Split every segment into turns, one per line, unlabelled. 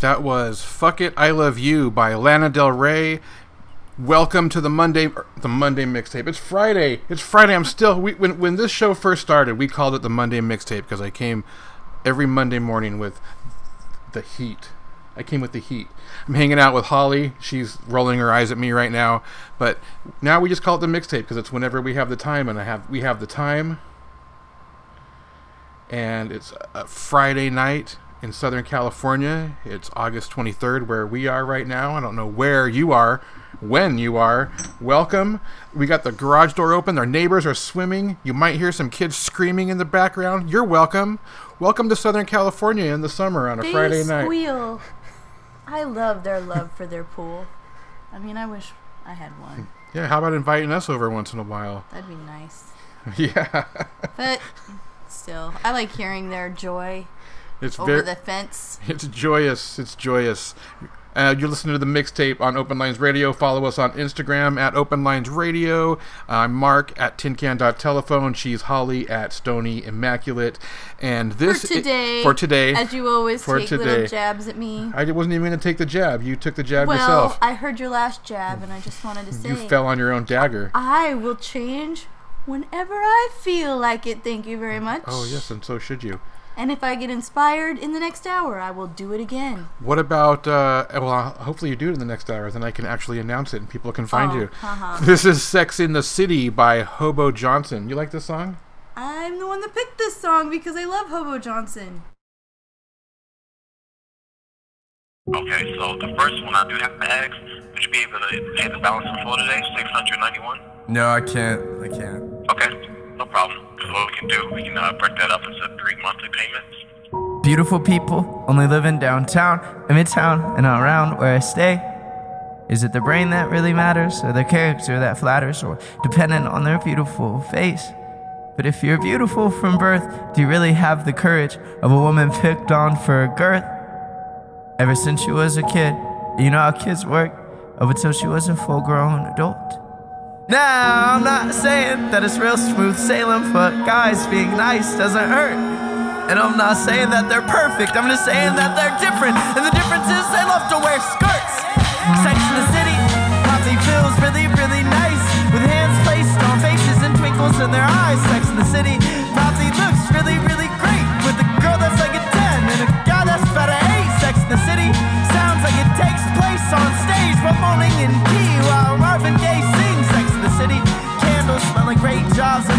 That
was "Fuck It, I Love You" by Lana Del Rey. Welcome to the Monday, er, the Monday mixtape. It's Friday. It's Friday. I'm still. We, when when this show first started, we called it the Monday mixtape because I came every Monday morning with the heat. I came with the heat. I'm hanging out with Holly. She's rolling her eyes at me right now. But now we just call it the mixtape because it's whenever we have the time, and I have we have the time. And it's a Friday night in Southern California. It's August 23rd, where we are right now. I don't know where you are, when you are. Welcome. We got the garage door open. Our neighbors are swimming. You might hear some kids screaming in the background. You're welcome. Welcome to Southern California in the summer on a
They
Friday night.
squeal. I love their love for their pool. I mean, I wish I had one.
Yeah, how about inviting us over once in a while?
That'd be nice.
yeah.
But still, I like hearing their joy
It's
over
very
the fence.
It's joyous. It's joyous. Uh, you're listening to the mixtape on Open Lines Radio. Follow us on Instagram at Open Lines Radio. I'm Mark at tincan.telephone. She's Holly at Stony Immaculate. And this
for today.
for today.
As you always
For
take
today.
little jabs at me.
I wasn't even going to take the jab. You took the jab
well,
yourself.
I heard your last jab, and I just wanted to say
you fell on your own dagger.
I will change whenever I feel like it. Thank you very much.
Oh yes, and so should you.
And if I get inspired in the next hour, I will do it again.
What about? Uh, well, hopefully you do it in the next hour. Then I can actually announce it and people can find
Oh,
you.
uh-huh.
This is "Sex in the City" by Hobo Johnson. You like this song?
I'm the one that picked this song because I love Hobo Johnson.
Okay, so the first one I do have to ask, would you be able to pay the balance in full today, 691
No, I can't. I can't.
Okay, no problem. What we can do, we can uh, break that up into three monthly payments.
Beautiful people only live in downtown, in midtown, and around where I stay. Is it the brain that really matters, or the character that flatters, or dependent on their beautiful face? But if you're beautiful from birth, do you really have the courage of a woman picked on for a girth? Ever since she was a kid, you know how kids work, up until she was a full grown adult. Now, I'm not saying that it's real smooth sailing, but guys being nice doesn't hurt. And I'm not saying that they're perfect, I'm just saying that they're different. And the difference is they love to wear skirts. Sex in the City probably feels really, really nice. With hands placed on faces and twinkles in their eyes. Sex in the City probably looks really, really great. With a girl that's like a 10 and a guy that's about an 8. Sex in the City sounds like it takes place on stage. But moaning in key while Marvin Gaye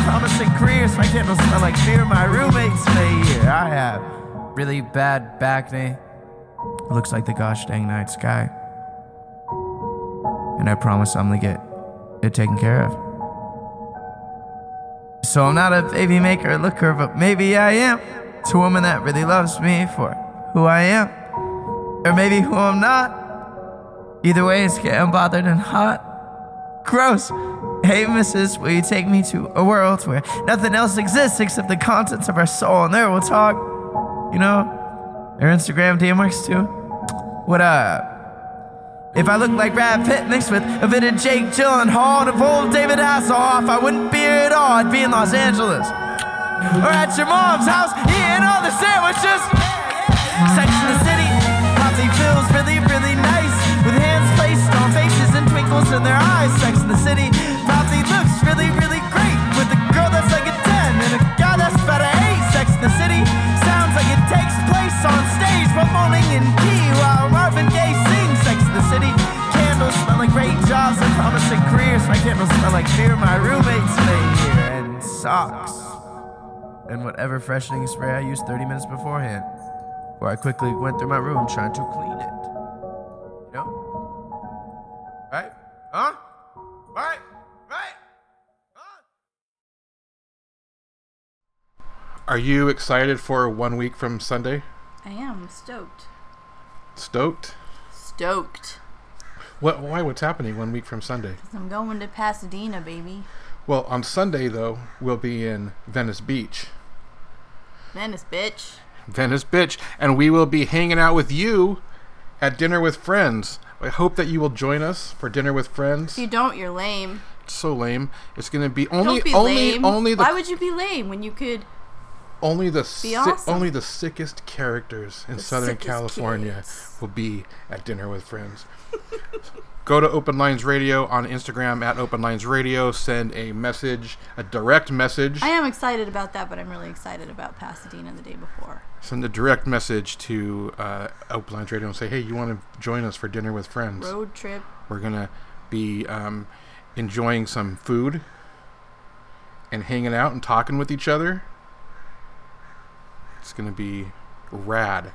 jobs and promising careers. My candles smell like beer my roommates made here. I have really bad back knee. Looks like the gosh dang night sky. And I promise I'm gonna get it taken care of. So I'm not a baby maker looker, but maybe I am. It's a woman that really loves me for who I am. Or maybe who I'm not. Either way, it's getting bothered and hot. Gross. Hey, missus, will you take me to a world where nothing else exists except the contents of our soul? And there we'll talk. You know, our Instagram DM works too. What up? If I look like Brad Pitt mixed with a bit of Jake Gyllenhaal and a bold David Hasselhoff, I wouldn't be here at all. I'd be in Los Angeles. Or at your mom's house eating all the sandwiches. Sex in the City probably feels really, really nice. With hands placed on faces and twinkles in their eyes. Sex in the City probably looks really, really great. With a girl that's like a 10 and a guy that's about an 8. Sex in the City sounds like it takes place on stage. But moaning in key while Marvin Gaye sings. Sex in the City candles smell like great jobs and promising careers. My candles smell like beer my roommates made here. And socks. And whatever freshening spray I used 30 minutes beforehand. Where I quickly went through my room trying to clean it.
Are you excited for one week from Sunday?
I am stoked.
Stoked?
Stoked.
What? Why? What's happening one week from Sunday?
I'm going to Pasadena, baby.
Well, on Sunday though, we'll be in Venice Beach.
Venice, bitch.
Venice Bitch, and we will be hanging out with you at dinner with friends. I hope that you will join us for dinner with friends.
If you don't, you're lame.
It's so lame. It's gonna be only
be
only
lame.
only the
Why would you be lame when you could?
Only the si-
awesome.
only the sickest characters in
The
Southern California
kids.
will be at dinner with friends. Go to Open Lines Radio on Instagram at Open Lines Radio. Send a message, a direct message.
I am excited about that, but I'm really excited about Pasadena the day before.
Send a direct message to uh, Open Lines Radio and say, "Hey, you want to join us for dinner with friends?"
Road trip.
We're gonna be um, enjoying some food and hanging out and talking with each other. It's gonna be rad.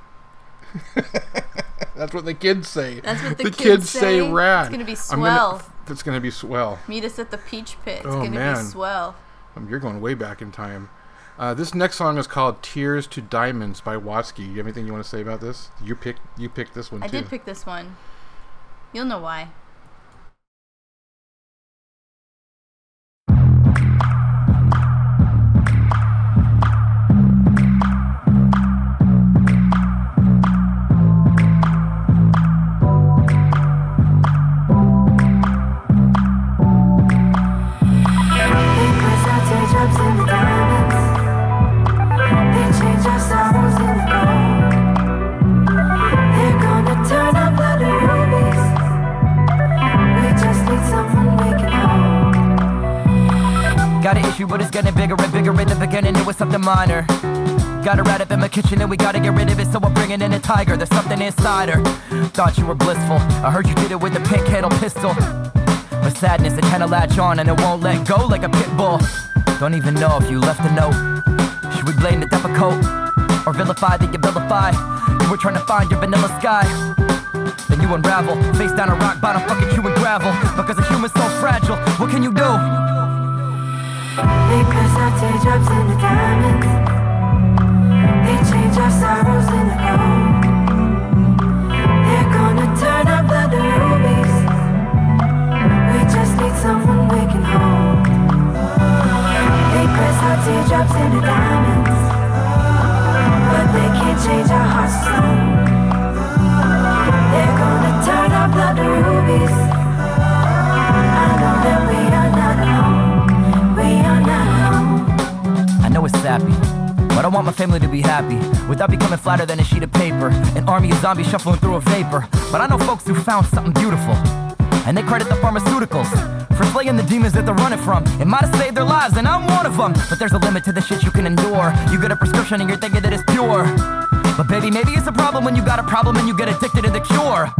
That's what the kids say.
That's what the,
the
kids,
say. Rad.
It's gonna be
I'm gonna-
swell.
it's gonna be swell.
Meet us at the Peach Pit. It's
Oh,
gonna
man.
be swell.
Um, you're going way back in time. Uh, this next song is called "Tears to Diamonds" by Watsky. You have anything you want to say about this? You picked. You picked this one
I
too.
did pick this one. You'll know why.
Issue, but it's getting bigger and bigger in the beginning. It was something minor.
got a rat up in my kitchen and we gotta get rid of it, so I'm bringing in a tiger. There's something inside her. Thought you were blissful. I heard you did it with a pink handle pistol. But sadness, it kinda latch on and it won't let go like a pit bull. Don't even know if you left a note. Should we blame the Depakote? Or vilify the Abilify? You were trying to find your vanilla sky. Then you unravel, face down a rock bottom, fucking chewing gravel. Because a human's so fragile, what can you do?
They press our teardrops into diamonds. They change our sorrows into gold. They're gonna turn our blood to rubies. We just need someone we can hold. They press our teardrops into diamonds. But they can't change our hearts to stone. They're gonna turn our blood to rubies. I know that we are not
it's sappy, but I want my family to be happy without becoming flatter than a sheet of paper. An army of zombies shuffling through a vapor. But I know folks who found something beautiful, and they credit the pharmaceuticals for slaying the demons that they're running from. It might have saved their lives, and I'm one of them. But there's a limit to the shit you can endure. You get a prescription and you're thinking that it's pure. But baby, maybe it's a problem when you got a problem and you get addicted to the cure.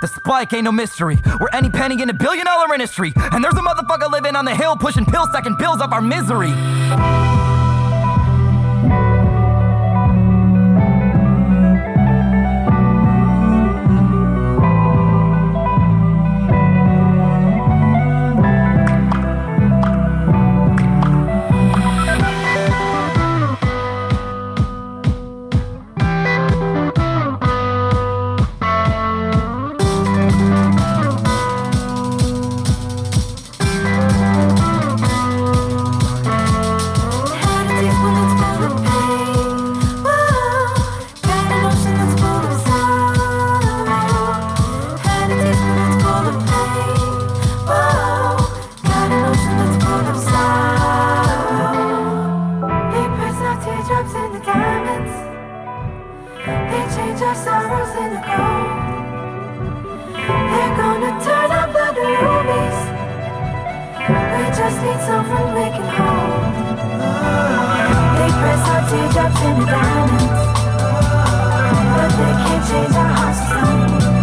The spike ain't no mystery. We're any penny in a billion dollar industry. And there's a motherfucker living on the hill pushing pills, stacking bills up our misery.
Just need someone we can hold. They press our teardrops into diamonds, but they can't change our hearts to stone.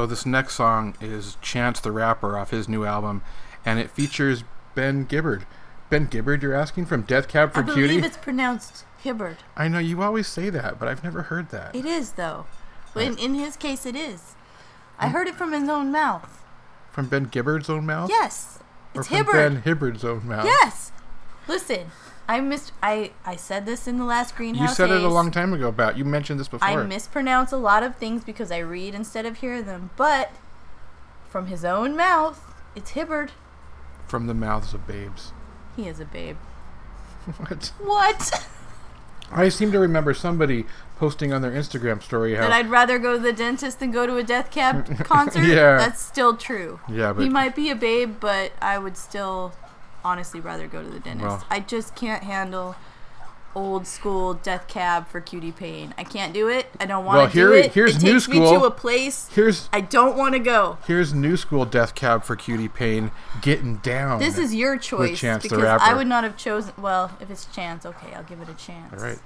So this next song is Chance the Rapper off his new album, and it features Ben Gibbard. Ben Gibbard, you're asking from Death Cab for
I believe
Cutie?
it's pronounced Hibbard.
I know you always say that, but I've never heard that.
It is though. But in, in his case, it is. I heard it from his own mouth.
From Ben Gibbard's own mouth?
Yes,
Or from
Hibbard.
Ben Hibbard's own mouth?
Yes. Listen, I missed. I I said this in the last greenhouse.
You said it a long time ago about. You mentioned this before.
I mispronounce a lot of things because I read instead of hear them. But from his own mouth, it's Hibbard.
From the mouths of babes.
He is a babe.
What?
What?
I seem to remember somebody posting on their Instagram story how.
that I'd rather go to the dentist than go to a Death Cab concert.
Yeah.
That's still true.
Yeah, but-
he might be a babe, but I would still honestly rather go to the dentist.
Well-
I just can't handle old school Death Cab for cutie pain. I can't do it. I don't want to
Well,
do
here-
it.
here's
it
new
takes me
school.
to a place
Here's
I don't want to go.
here's new school death cab for cutie pain getting down.
This is your choice because
Rapper.
I would not have chosen. Well, if it's Chance, okay, I'll give it a chance.
all right.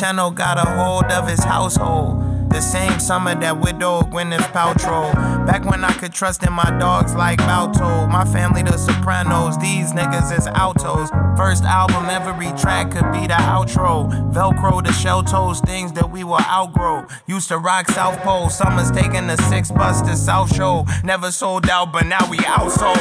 Channel got a hold of his household. The same summer that widowed Gwyneth Paltrow. Back when I could trust in my dogs like Balto. My family, the Sopranos, these niggas is altos. First album, every track could be the outro. Velcro, the shell toes, things that we will outgrow. Used to rock South Pole, summers taking the six bus to South Shore. Never sold out, but now we outsold.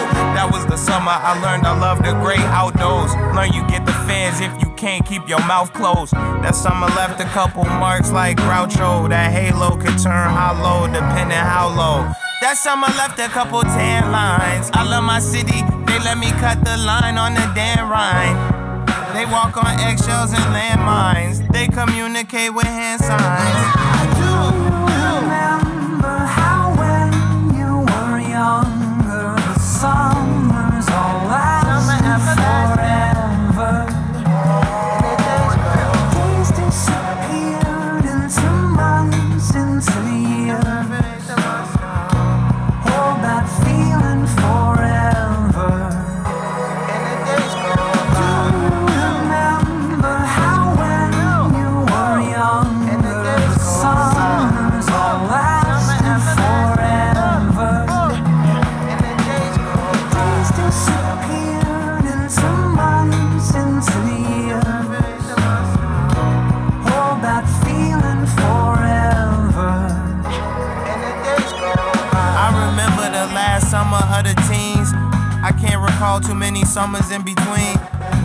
Was the summer I learned I love the great outdoors. Learn you get the fans if you can't keep your mouth closed. That summer left a couple marks like Groucho. That halo could turn hollow depending how low. That summer left a couple tan lines. I love my city, they let me cut the line on the Dan Ryan. They walk on eggshells and landmines. They communicate with hand signs. Recall too many summers in between.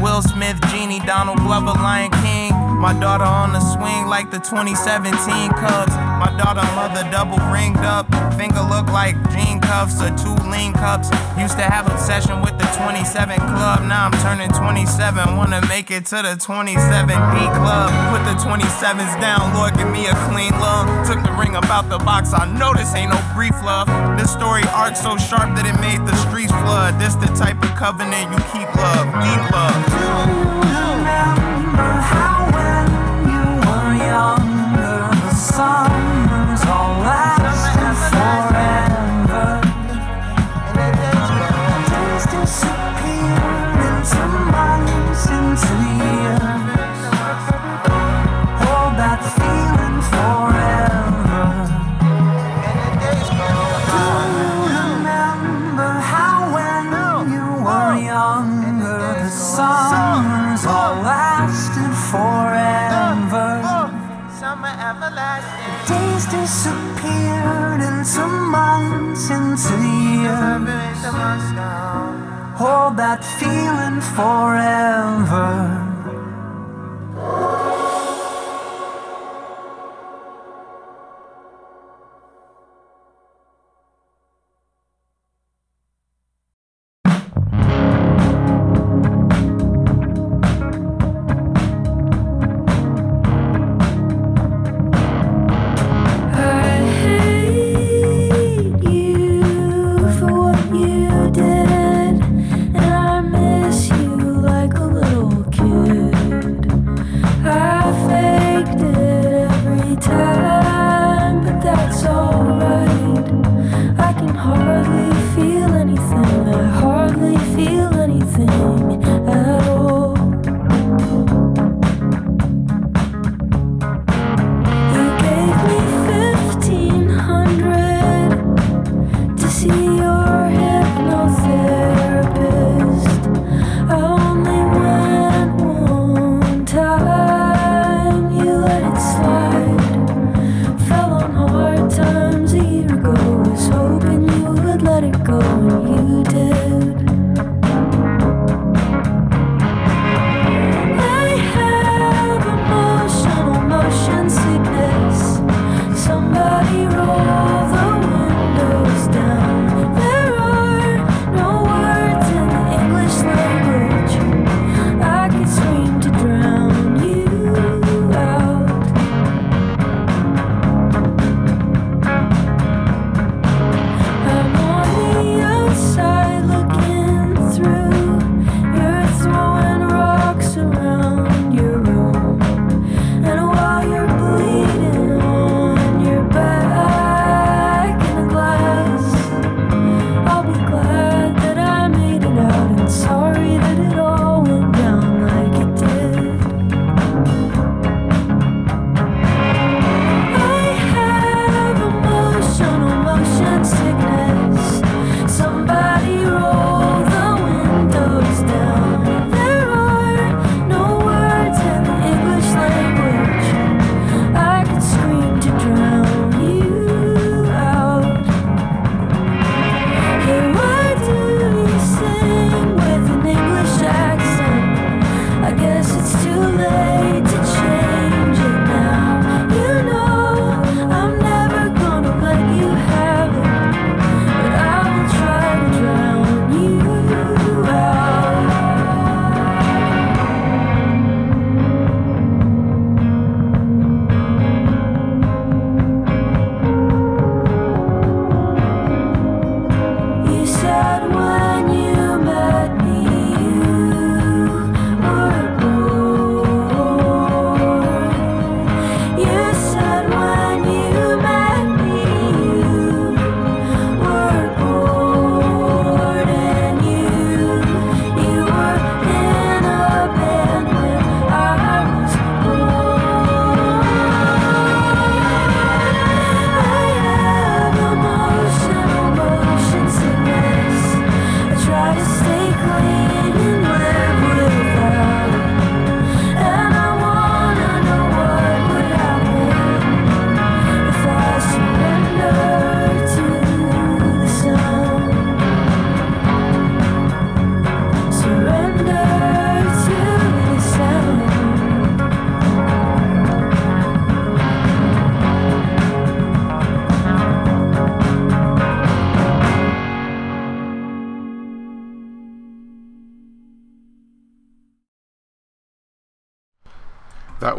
Will Smith, Genie, Donald Glover, Lion King. My daughter on the swing like the 2017 Cubs. My daughter mother double ringed up. Finger look like jean cuffs or two lean cups. Used to have obsession with the 27 club. Now I'm turning 27. Wanna make it to the 27D club. Put the 27s down, Lord, give me a clean love. Took the ring about the box. I know this ain't no brief love. This story arc so sharp that it made the streets flood. This the type of covenant you keep love, deep love.
The forever.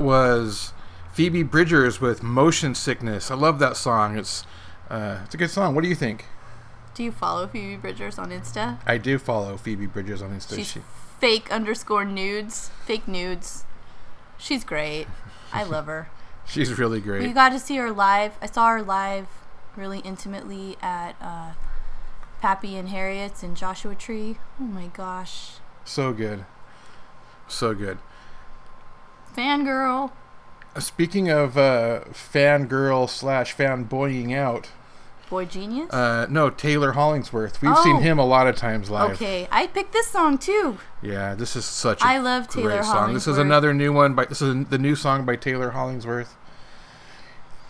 Was Phoebe Bridgers with Motion Sickness. I love that song. It's uh, it's a good song. What do you think?
Do you follow Phoebe Bridgers on Insta?
I do follow Phoebe Bridgers on Insta.
She's
She,
fake underscore nudes. Fake nudes. She's great. I love her.
she's really great.
We got to see her live. I saw her live really intimately at uh, Pappy and Harriet's in Joshua Tree. Oh my gosh.
So good. So good.
Fangirl.
Uh, Speaking of uh, fangirl slash fanboying out,
Boy Genius.
uh, no, Taylor Hollingsworth. We've
Oh.
seen him a lot of times live.
okay, I picked this song too.
Yeah, this is such a
I love Taylor
great song. This is another new one by this is the new song by Taylor Hollingsworth.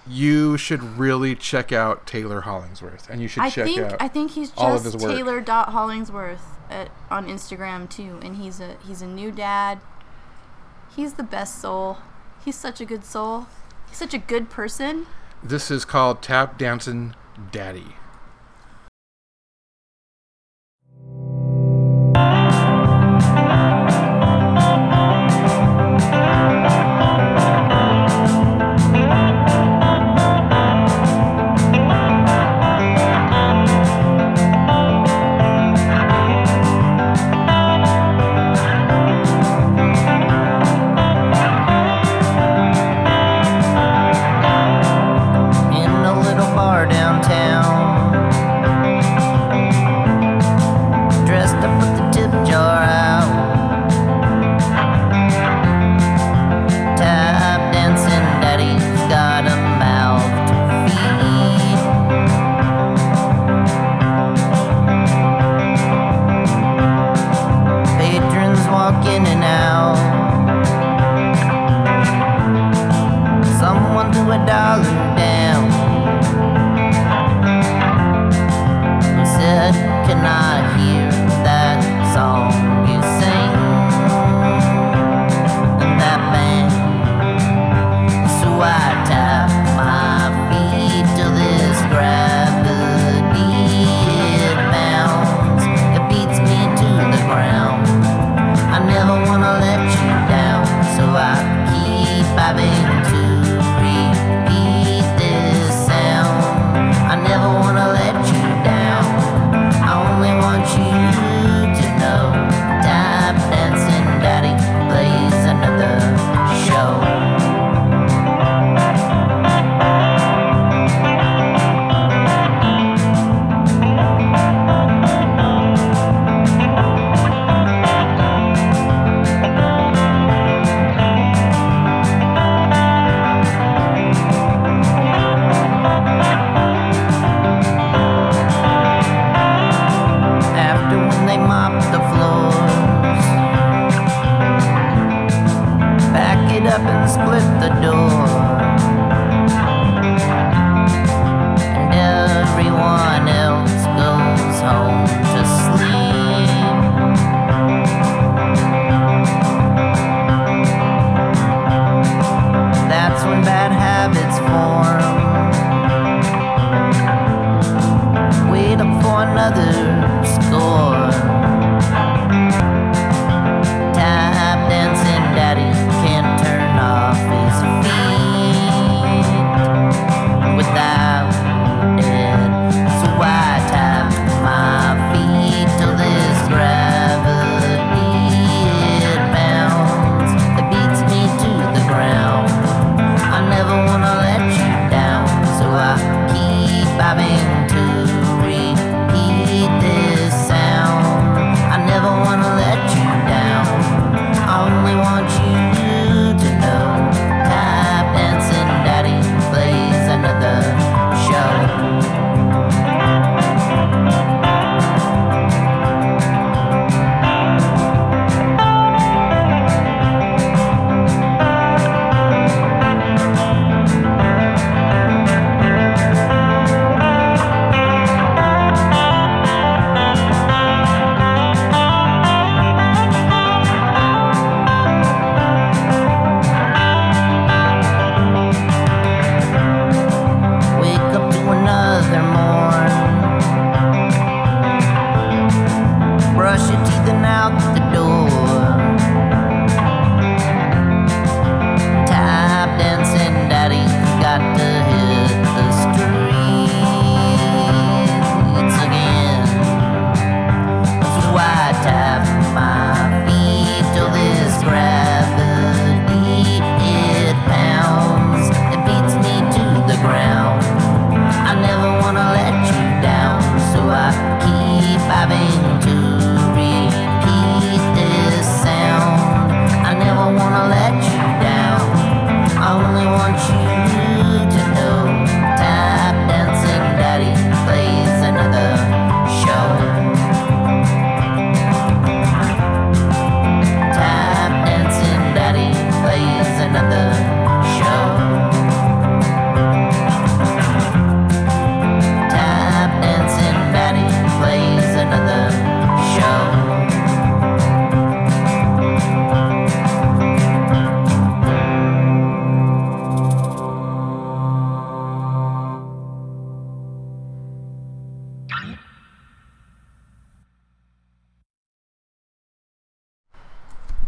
You should really check out Taylor Hollingsworth, and you should
I
check
think
out.
I think he's
all of
just
his work.
Taylor dot Hollingsworth at, on Instagram too, and he's a he's a new dad. He's the best soul. He's such a good soul. He's such a good person.
This is called Tap Dancing Daddy.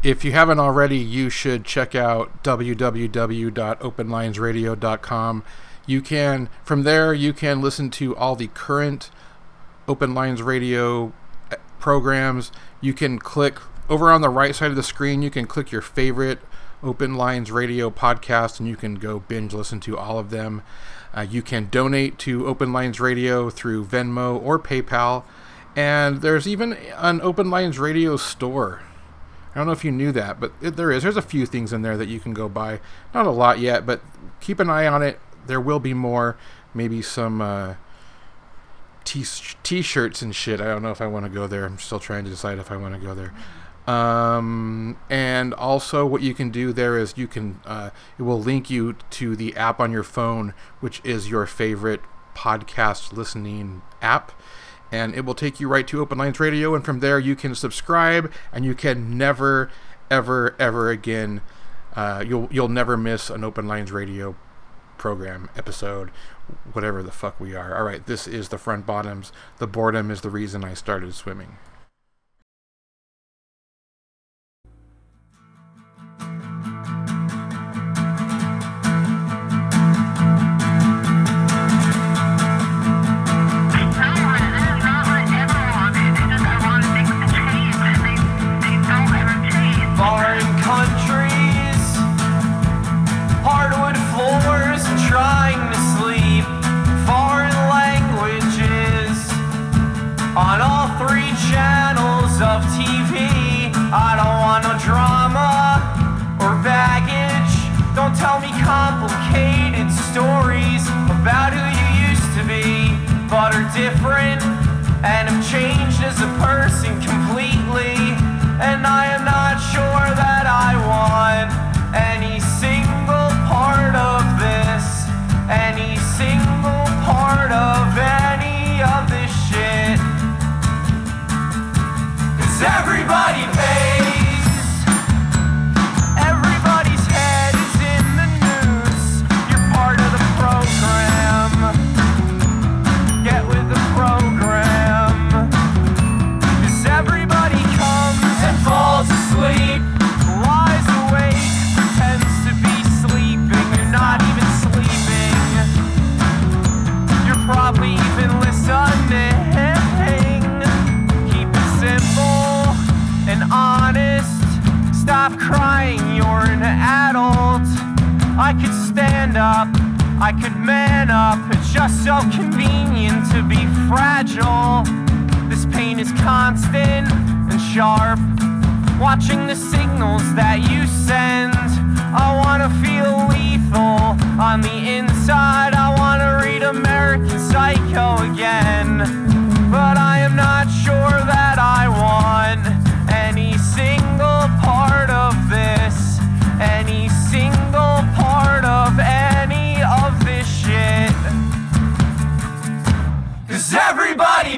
If you haven't already, you should check out www.openlinesradio.com. You can from there you can listen to all the current Open Lines Radio uh, programs. You can click over on the right side of the screen. You can click your favorite Open Lines Radio podcast, and you can go binge listen to all of them. Uh, you can donate to Open Lines Radio through Venmo or PayPal, and there's even an Open Lines Radio store. I don't know if you knew that, but it, there is. There's a few things in there that you can go buy. Not a lot yet, but keep an eye on it. There will be more. Maybe some uh, t- t-shirts and shit. I don't know if I want to go there. I'm still trying to decide if I want to go there. Um, and also, what you can do there is you can uh, it will link you to the app on your phone, which is your favorite podcast listening app, and it will take you right to Open Lines Radio. And from there, you can subscribe, and you can never, ever, ever again. Uh, you'll you'll never miss an Open Lines Radio program episode whatever the fuck we are all right this is the front bottoms the boredom is the reason i started swimming
I could stand up, I could man up. It's just so convenient to be fragile. This pain is constant and sharp. Watching the signals that you send. I wanna feel lethal on the inside. I wanna read American Psycho again. But I am not sure that I want any single part of this. Any single part Everybody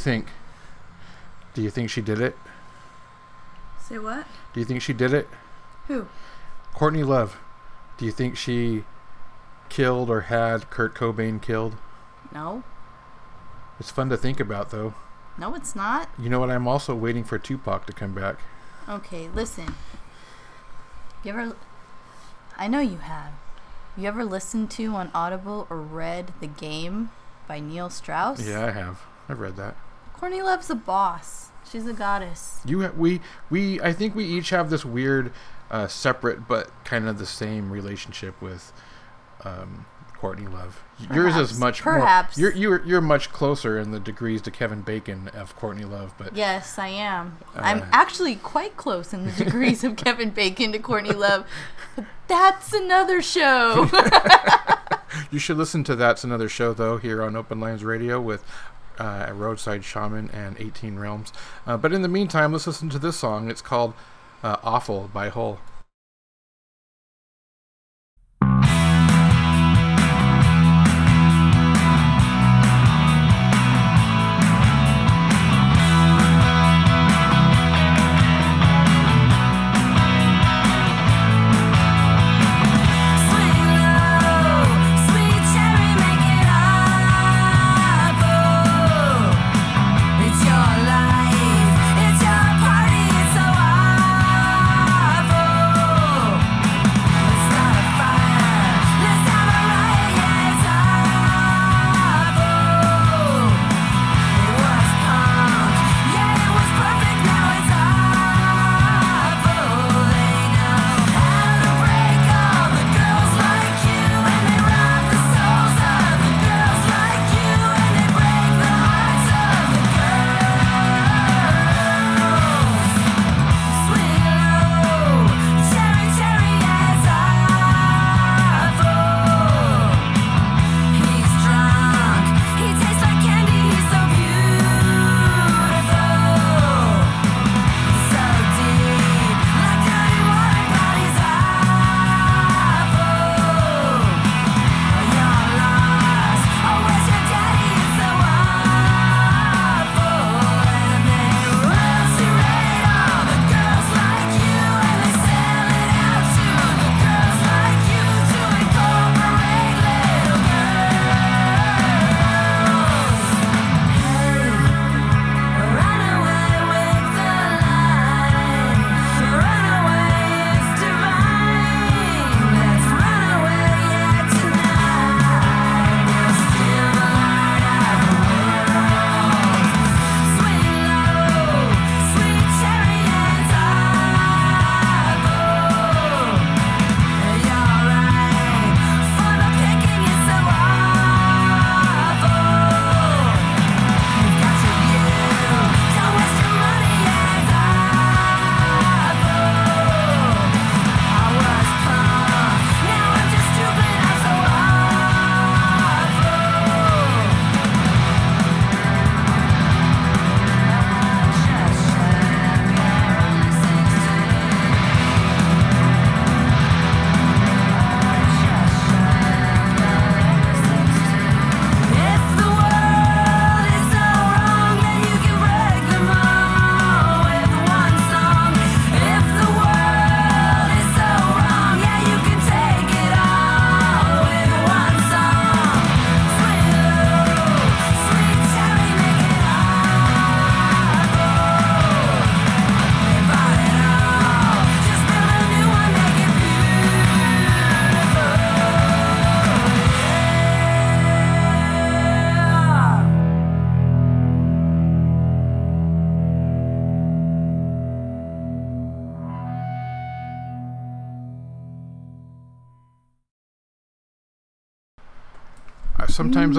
think? Do you think she did it?
Say what?
Do you think she did it?
Who?
Courtney Love. Do you think she killed or had Kurt Cobain killed?
No.
It's fun to think about, though.
No, it's not.
You know what? I'm also waiting for Tupac to come back.
Okay, listen. You ever. I know you have. You ever listened to on Audible or read The Game by Neil Strauss?
Yeah, I have. I've read that.
Courtney Love's a boss. She's a goddess.
You ha- we we I think we each have this weird, uh, separate but kind of the same relationship with um, Courtney Love. Yours is much
Perhaps.
more. You're you're you're much closer in the degrees to Kevin Bacon of Courtney Love, but
Yes, I am. I'm
Uh.
actually quite close in the degrees of Kevin Bacon to Courtney Love. But that's another show.
you should listen to that's another show though here on Open Lines Radio with. Uh, Roadside Shaman and 18 Realms. Uh, but in the meantime, let's listen to this song. It's called uh, Awful by
Hole.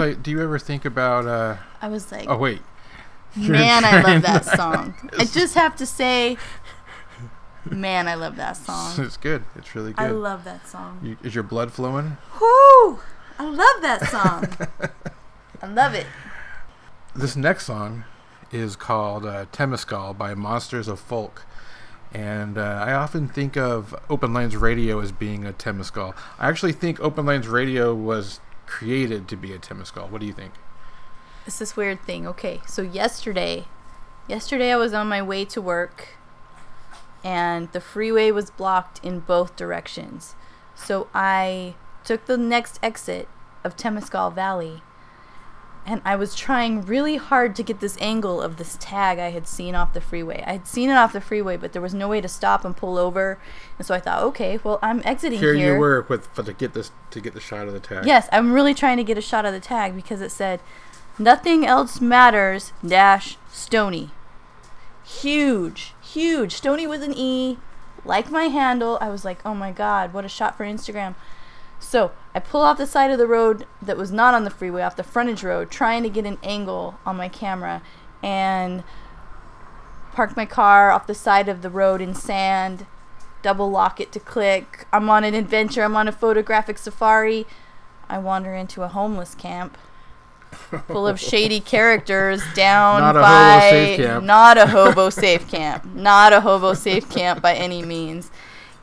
I
do. You ever think about? Uh,
I was like,
oh wait,
man, I love that song. I just have to say, man, I love that song.
it's good. It's really good.
I love that song.
You, is your blood flowing?
Whoo! I love that song. I love it.
This next song is called uh, Temazcal by Monsters of Folk. And uh, I often think of Open Lines Radio as being a Temazcal. I actually think Open Lines Radio was created to be a Temazcal. What do you think?
it's this weird thing. Okay, so yesterday, yesterday I was on my way to work, and the freeway was blocked in both directions. So I took the next exit of Temescal Valley, and I was trying really hard to get this angle of this tag I had seen off the freeway. I had seen it off the freeway, but there was no way to stop and pull over, and so I thought, okay, well I'm exiting
Here,
here.
you were with for to get this to get the shot of the tag.
Yes, I'm really trying to get a shot of the tag because it said, "Nothing else matters." Dash Stony. Huge, huge. Stony with an E, like my handle. I was like, "Oh my god, what a shot for Instagram!" So I pull off the side of the road that was not on the freeway, off the frontage road, trying to get an angle on my camera, and park my car off the side of the road in sand. Double lock it to click. I'm on an adventure. I'm on a photographic safari. I wander into a homeless camp full of shady characters down
Not
by
hobo safe camp.
not a hobo safe camp not a hobo safe camp by any means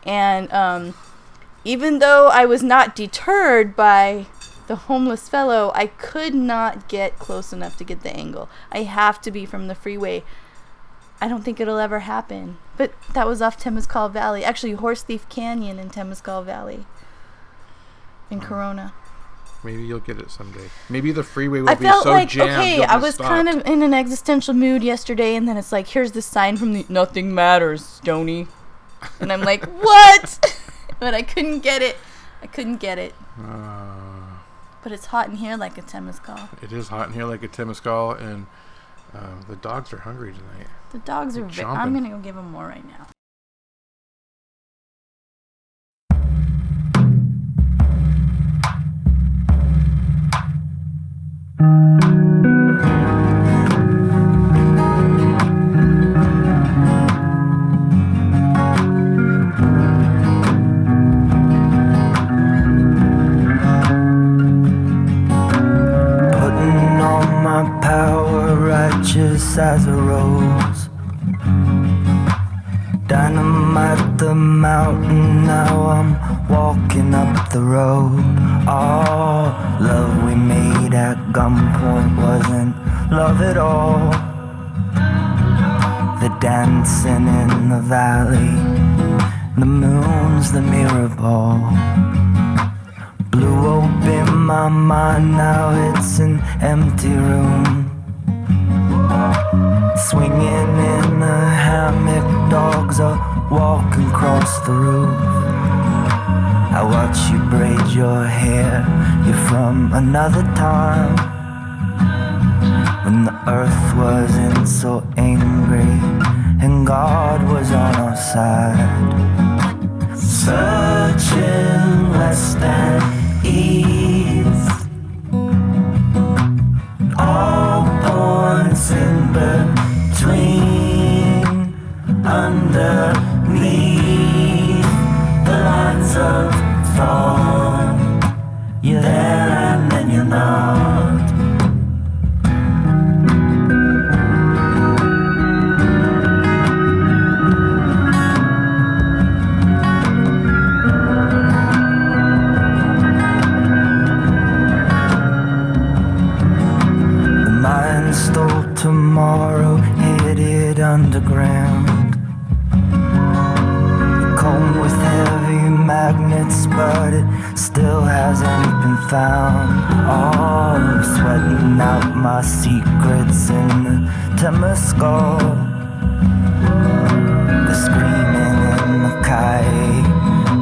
and um, even though i was not deterred by the homeless fellow i could not get close enough to get the angle. I have to be from the freeway. I don't think it'll ever happen. But that was off temescal valley. Actually horse thief canyon in temescal valley. In hmm. corona.
Maybe you'll get it someday. Maybe the freeway will
I
be
felt
so
like
jammed.
okay, I was kind of in an existential mood yesterday, and then it's like, here's the sign from the "Nothing Matters" Stony, and I'm like, what? But I couldn't get it. I couldn't get it.
Uh,
But it's hot in here like a Temazcal.
it is hot in here like a Temazcal, and uh, the dogs are hungry tonight.
The dogs are.
They're
Ve- I'm gonna go give them more right now.
Putting as a rose. Dynamite the mountain, now I'm walking up the road. All love we made at gunpoint wasn't love at all. The dancing in the valley, the moon's the mirror ball. Blew open my mind, now it's an empty room. Swinging in a hammock, dogs are walking across the roof. I watch you braid your hair, you're from another time. When the earth wasn't so angry, and God was on our side searching west and east. Underneath the lines of thought. You're there and then you're not. Still hasn't been found. Oh, sweating out my secrets in the Temazcal. The screaming in the kayak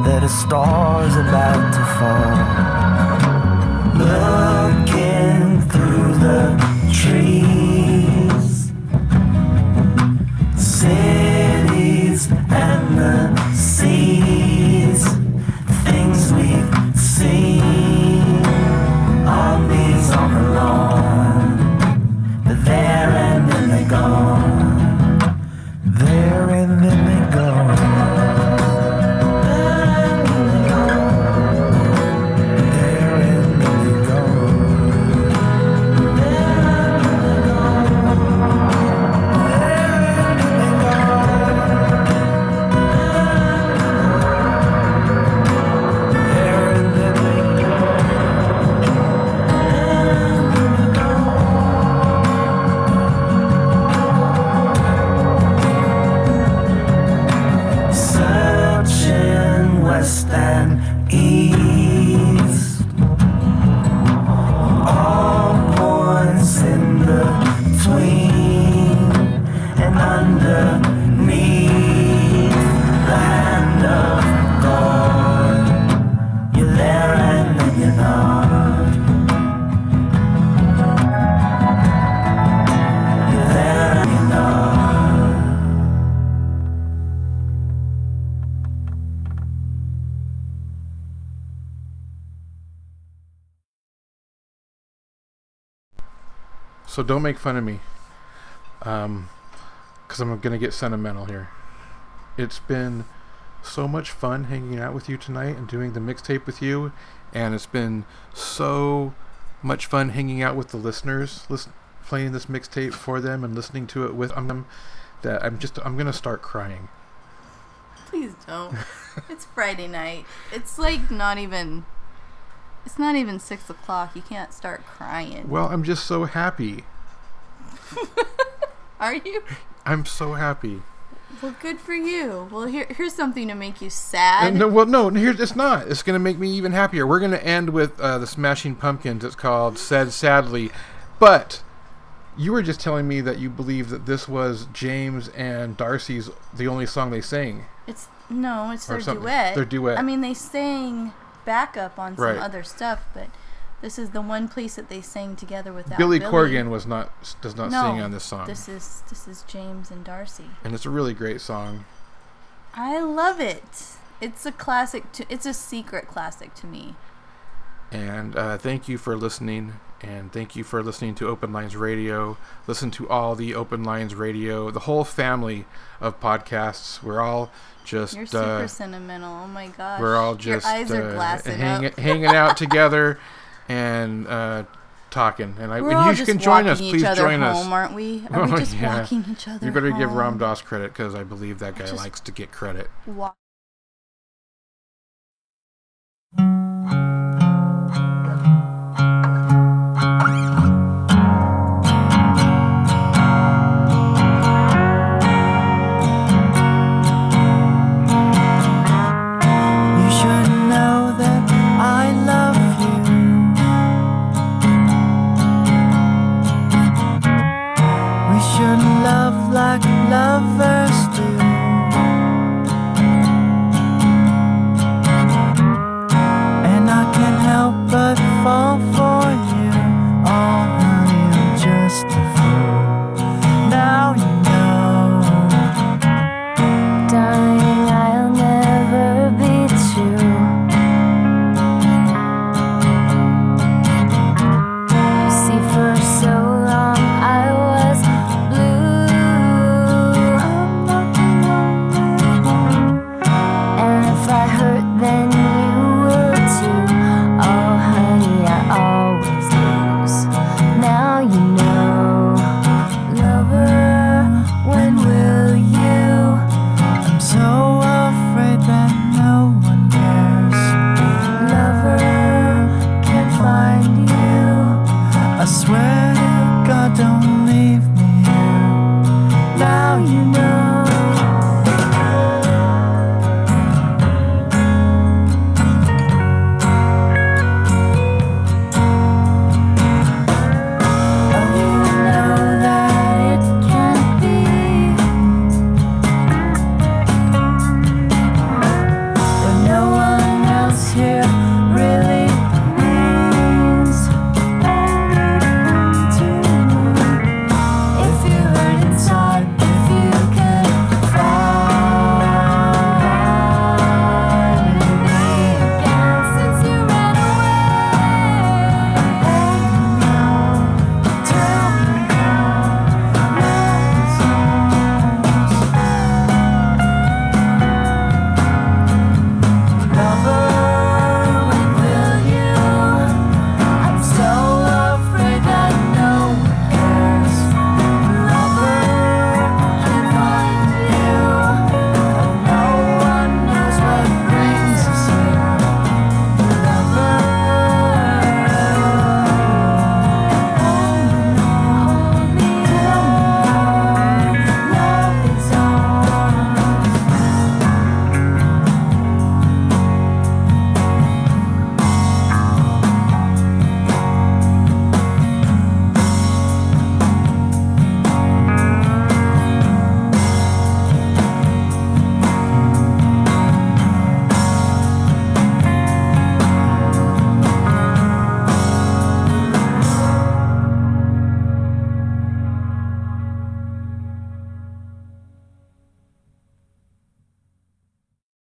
that a star's about to fall.
So don't make fun of me. Um, because I'm gonna get sentimental here. It's been so much fun hanging out with you tonight and doing the mixtape with you, and it's been so much fun hanging out with the listeners, listen, playing this mixtape for them and listening to it with them. That I'm just I'm gonna start crying.
Please don't. it's Friday night. It's like not even. It's not even six o'clock. You can't start crying.
Well, I'm just so happy.
Are you?
I'm so happy.
Well, good for you. Well, here, here's something to make you sad.
Uh, no, well, no, here's it's not. It's gonna make me even happier. We're gonna end with uh, the Smashing Pumpkins. It's called "Said Sadly," but you were just telling me that you believe that this was James and Darcy's the only song they sang.
It's no, it's
Or
their
something.
duet.
Their duet.
I mean, they sang backup on some
Right.
other stuff, but this is the one place that they sang together without
Billy
Billy.
Corgan was not does not
no,
sing on this song,
This is this is James and Darcy.
and it's a really great song.
I love it. It's a classic. To, it's a secret classic to me.
And uh, thank you for listening. And thank you for listening to Open Lines Radio. Listen to all the Open Lines Radio, the whole family of podcasts. We're all just
You're super
uh,
sentimental. Oh my gosh.
we're all just
Your eyes are
uh, hang, hanging out together and uh, talking. And, I, and you can join us. Please join
home,
us.
aren't we? Are we just
yeah.
walking each other
You better give? Ram Dass credit because I believe that guy likes to get credit.
Wa-